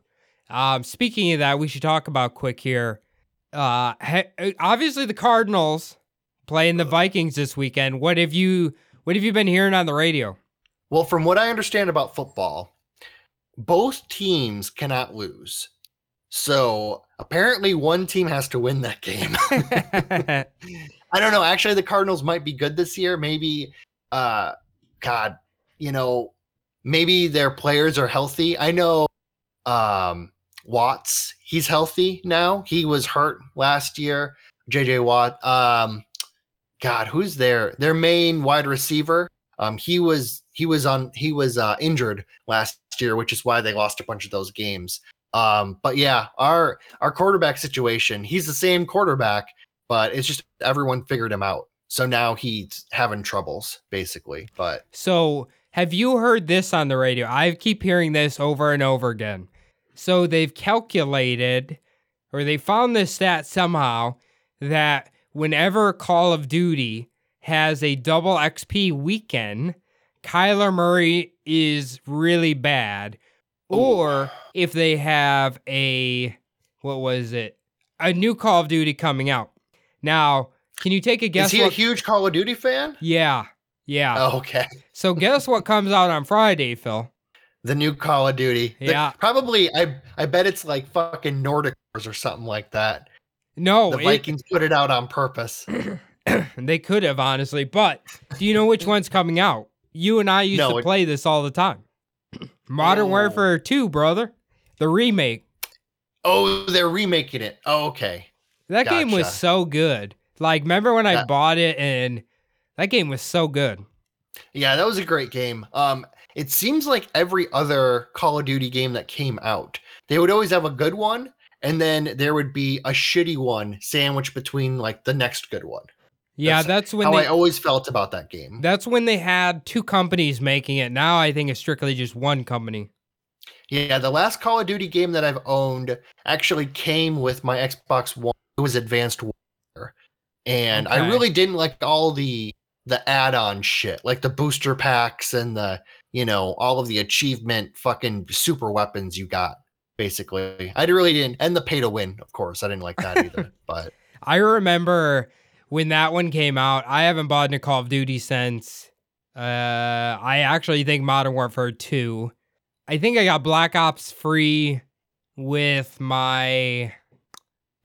Um, speaking of that, we should talk about quick here. Uh, he- obviously the Cardinals playing the Vikings this weekend. What have you What have you been hearing on the radio? well, from what I understand about football, both teams cannot lose. So apparently one team has to win that game. *laughs* *laughs* I don't know. Actually, the Cardinals might be good this year. Maybe, uh, God, you know, maybe their players are healthy. I know, um, Watts, he's healthy now. He was hurt last year. JJ Watt. Um, God, who's their their main wide receiver? Um, he was he was on he was uh, injured last year, which is why they lost a bunch of those games. Um, but yeah, our our quarterback situation, he's the same quarterback, but it's just everyone figured him out. So now he's having troubles, basically. But So, have you heard this on the radio? I keep hearing this over and over again. So, they've calculated or they found this stat somehow that whenever Call of Duty has a double XP weekend, Kyler Murray is really bad. Or if they have a, what was it? A new Call of Duty coming out. Now, can you take a guess? is he what- a huge Call of Duty fan? yeah. Yeah. Oh, okay. *laughs* So guess what comes out on Friday, Phil? The new Call of Duty. The- Yeah. probably. I I bet it's like fucking Nordic Wars or something like that. No, the it- Vikings put it out on purpose. *clears throat* they could have honestly, but do you know which one's coming out? You and I used No, to it- play this all the time. *clears throat* Modern Oh. Warfare 2, brother. The remake. Oh, they're remaking it. Oh, okay. That game was so good. Like, remember when I That- bought it and that game was so good. Yeah, that was a great game. Um, it seems like every other Call of Duty game that came out, they would always have a good one, and then there would be a shitty one sandwiched between like the next good one. Yeah, That's that's, when How they I always felt about that game. that's when they had two companies making it. Now I think it's strictly just one company. Yeah, the last Call of Duty game that I've owned actually came with my Xbox One. It was Advanced Warfare. And I really didn't like all the the add-on shit, like the booster packs and the, you know, all of the achievement fucking super weapons you got, basically. I really didn't and the pay to win, of course. I didn't like that either. *laughs* but I remember when that one came out. I haven't bought a Call of Duty since. Uh, I actually think Modern Warfare 2. I think I got Black Ops free with my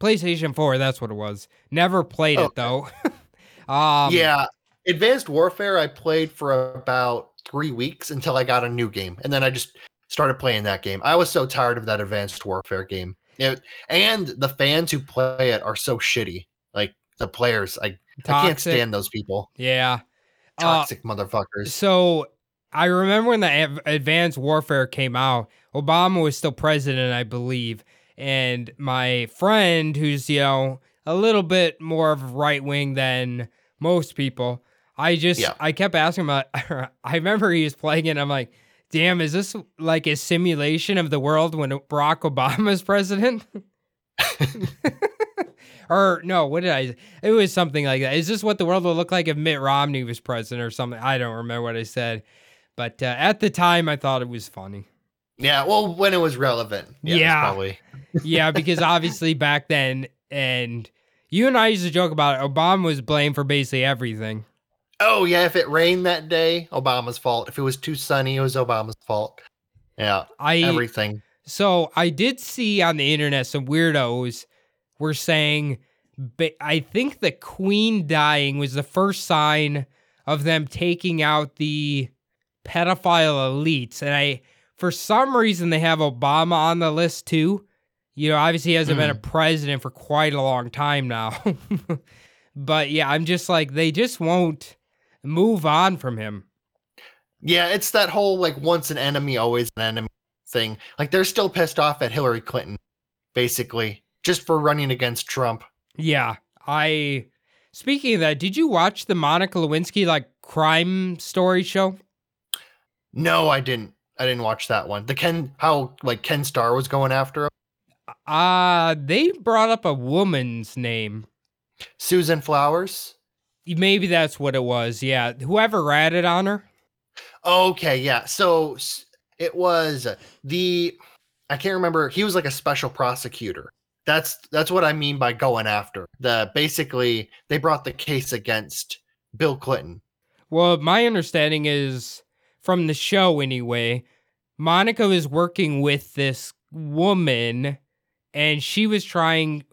PlayStation 4. That's what it was. Never played it though. *laughs* um, yeah, Advanced Warfare I played for about three weeks until I got a new game, and then I just started playing that game. I was so tired of that Advanced Warfare game, It- and the fans who play it are so shitty. Like the players, I, I can't stand those people. Yeah. Uh, Toxic motherfuckers. So I remember when the Av- Advanced Warfare came out, Obama was still president, I believe. And my friend, who's, you know, a little bit more of right wing than most people, I just, Yeah. I kept asking him, about, *laughs* I remember he was playing it. And I'm like, damn, is this like a simulation of the world when Barack Obama's *laughs* president? *laughs* or no, what did I? It was something like that. Is this what the world would look like if Mitt Romney was president or something? I don't remember what I said, but uh, at the time I thought it was funny. Yeah, well, when it was relevant. Yeah, Yeah. probably. Yeah, because obviously back then, and you and I used to joke about it. Obama was blamed for basically everything. Oh yeah, if it rained that day, Obama's fault. If it was too sunny, it was Obama's fault. Yeah, I everything. So I did see on the internet some weirdos were saying, but I think the queen dying was the first sign of them taking out the pedophile elites. And I, for some reason, they have Obama on the list too. You know, obviously he hasn't been a hmm. president for quite a long time now. *laughs* but yeah, I'm just like, they just won't move on from him. Yeah, it's that whole like once an enemy, always an enemy thing. Like they're still pissed off at Hillary Clinton, basically, just for running against Trump. Yeah, I. Speaking of that, did you watch the Monica Lewinsky like crime story show? No, I didn't. I didn't watch that one. The Ken, how like Ken Starr was going after him. Uh they brought up a woman's name. Susan Flowers. Maybe that's what it was. Yeah, whoever ratted on her. Okay, yeah. So it was uh, the I can't remember. He was like a special prosecutor. That's that's what I mean by going after. The basically they brought the case against Bill Clinton. Well, my understanding is from the show anyway. Monica was working with this woman, and she was trying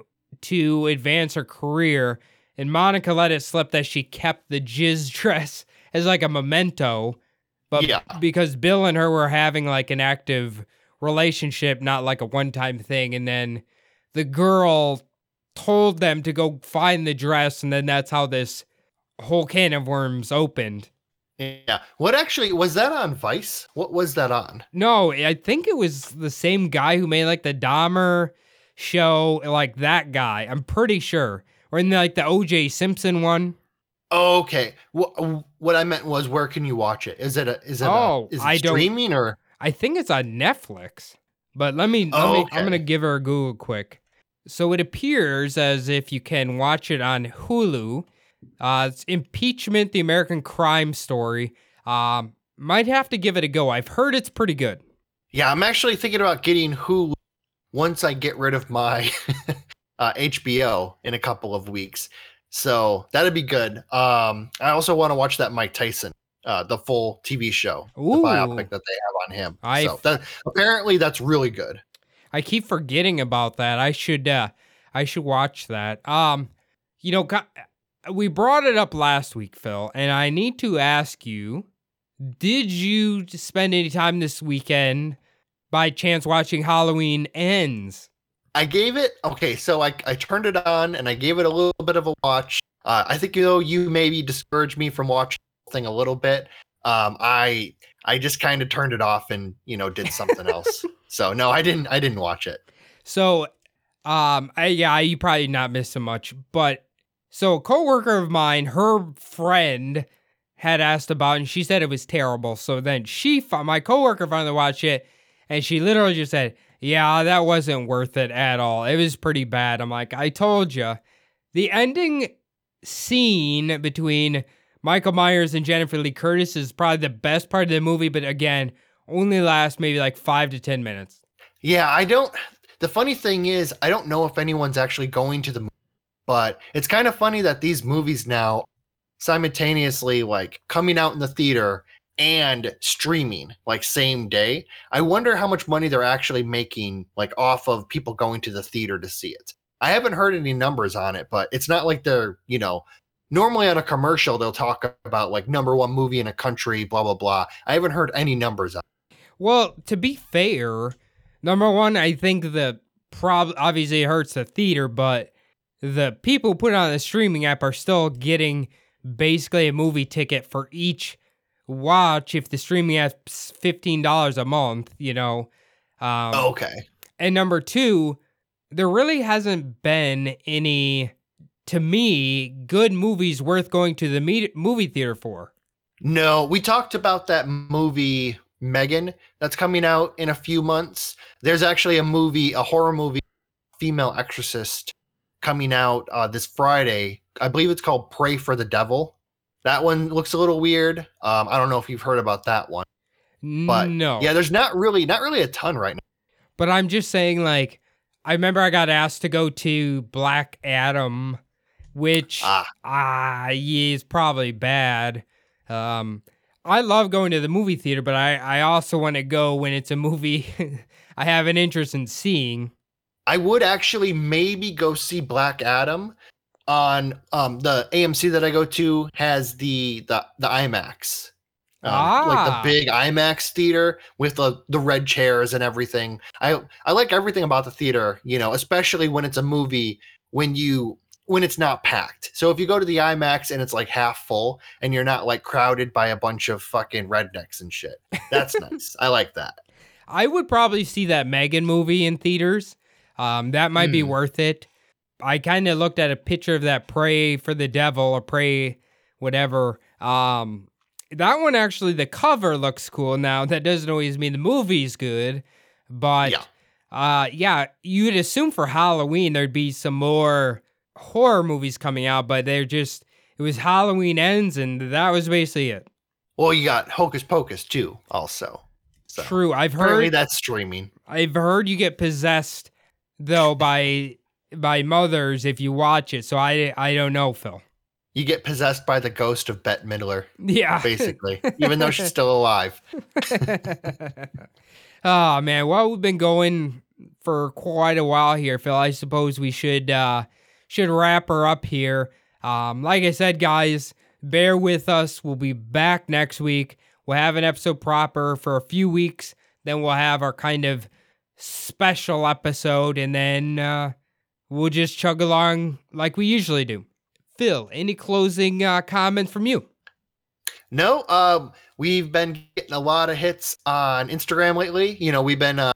to advance her career. And Monica let it slip that she kept the jizz *laughs* dress as like a memento. But Yeah. because Bill and her were having like an active relationship, not like a one time thing. And then the girl told them to go find the dress. And then that's how this whole can of worms opened. Yeah. What actually was that on Vice? What was that on? No, I think it was the same guy who made like the Dahmer show, like that guy. I'm pretty sure. Or in the, like the OJ Simpson one. Okay. What what I meant was where can you watch it? Is it a is it Oh, a, is it I don't- streaming or I think it's on Netflix. But let me, let Oh, me okay. I'm gonna give her a Google quick. So it appears as if you can watch it on Hulu. Uh, it's Impeachment: The American Crime Story. Um, might have to give it a go. I've heard it's pretty good. Yeah, I'm actually thinking about getting Hulu once I get rid of my *laughs* uh, HBO in a couple of weeks. So that'd be good. Um, I also want to watch that Mike Tyson, uh, the full TV show, Ooh. the biopic that they have on him. I- so that, apparently that's really good. I keep forgetting about that. I should uh I should watch that. Um you know we brought it up last week, Phil, and I need to ask you did you spend any time this weekend by chance watching Halloween Ends? I gave it okay, so I, I turned it on and I gave it a little bit of a watch. Uh, I think you know you maybe discouraged me from watching the thing a little bit. Um, I I just kind of turned it off and you know did something else. *laughs* So no, I didn't I didn't watch it. So um I yeah, you probably not missed so much, but so a coworker of mine, her friend had asked about it and she said it was terrible. So then she my coworker finally watched it And she literally just said, Yeah, that wasn't worth it at all. It was pretty bad. I'm like, I told you. The ending scene between Michael Myers and Jennifer Lee Curtis is probably the best part of the movie, but again, only lasts maybe like five to 10 minutes. Yeah, I don't. The funny thing is, I don't know if anyone's actually going to the movie, but it's kind of funny that these movies now simultaneously like coming out in the theater and streaming like same day. I wonder how much money they're actually making like off of people going to the theater to see it. I haven't heard any numbers on it, but it's not like they're, you know, normally on a commercial they'll talk about like number one movie in a country, blah blah blah. I haven't heard any numbers on. It. Well, to be fair, number one, I think the prob obviously it hurts the theater, but the people put on the streaming app are still getting basically a movie ticket for each watch if the streaming app's fifteen dollars a month, you know. Um, okay. And number two, there really hasn't been any, to me, good movies worth going to the me- movie theater for. No, we talked about that movie Megan that's coming out in a few months. There's actually a movie, a horror movie, Female Exorcist, coming out uh, this Friday. I believe it's called Pray for the Devil. That one looks a little weird. Um, I don't know if you've heard about that one. But no. Yeah, there's not really not really a ton right now. But I'm just saying, like, I remember I got asked to go to Black Adam, which ah, ah yeah, is probably bad. Um, I love going to the movie theater, but I, I also want to go when it's a movie *laughs* I have an interest in seeing. I would actually maybe go see Black Adam on um the AMC that I go to has the the the IMAX. Um, ah. like the ah. big IMAX theater with the the red chairs and everything. I I like everything about the theater, you know, especially when it's a movie when you when it's not packed. So if you go to the IMAX and it's like half full and you're not like crowded by a bunch of fucking rednecks and shit. That's *laughs* nice. I like that. I would probably see that Megan movie in theaters. Um, that might mm. be hmm. worth it. I kind of looked at a picture of that pray for the devil or pray whatever. Um, that one actually, the cover looks cool. Now that doesn't always mean the movie's good, but yeah. uh, yeah, you'd assume for Halloween there'd be some more horror movies coming out, but they're just it was Halloween ends, and that was basically it. Well, you got Hocus Pocus too, also. So, True, I've heard that's streaming. I've heard you get possessed though by by mothers if you watch it. So I I don't know, Phil. You get possessed by the ghost of Bette Midler. Yeah. *laughs* Basically. even though she's still alive. *laughs* oh man. Well, we've been going for quite a while here, Phil. I suppose we should uh should wrap her up here. Um, like I said, guys, bear with us. We'll be back next week. We'll have an episode proper for a few weeks. Then we'll have our kind of special episode, and then uh, we'll just chug along like we usually do. Phil, any closing uh, comments from you? No, um, we've been getting a lot of hits on Instagram lately. You know, we've been, uh,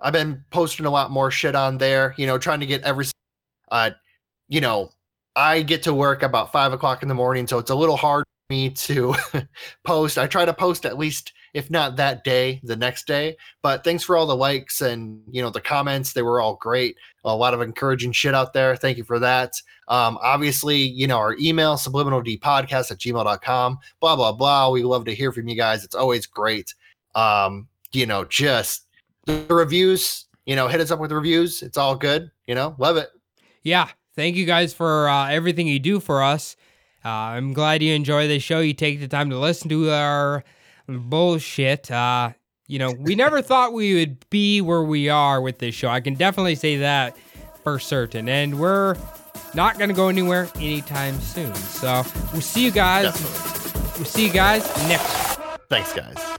I've been posting a lot more shit on there. You know, trying to get every, uh, you know, I get to work about five o'clock in the morning, so it's a little hard for me to *laughs* post. I try to post at least if not that day, the next day. But thanks for all the likes and you know the comments; they were all great. A lot of encouraging shit out there. Thank you for that. Um, obviously, you know our email subliminaldpodcast at gmail.com. Blah blah blah. We love to hear from you guys. It's always great. Um, you know, just the reviews. You know, hit us up with reviews. It's all good. You know, love it. Yeah, thank you guys for uh, everything you do for us. Uh, I'm glad you enjoy the show. You take the time to listen to our bullshit. Uh, you know, we never thought we would be where we are with this show. I can definitely say that for certain. And we're not going to go anywhere anytime soon. So we'll see you guys. Definitely. We'll see you guys next. Thanks, guys.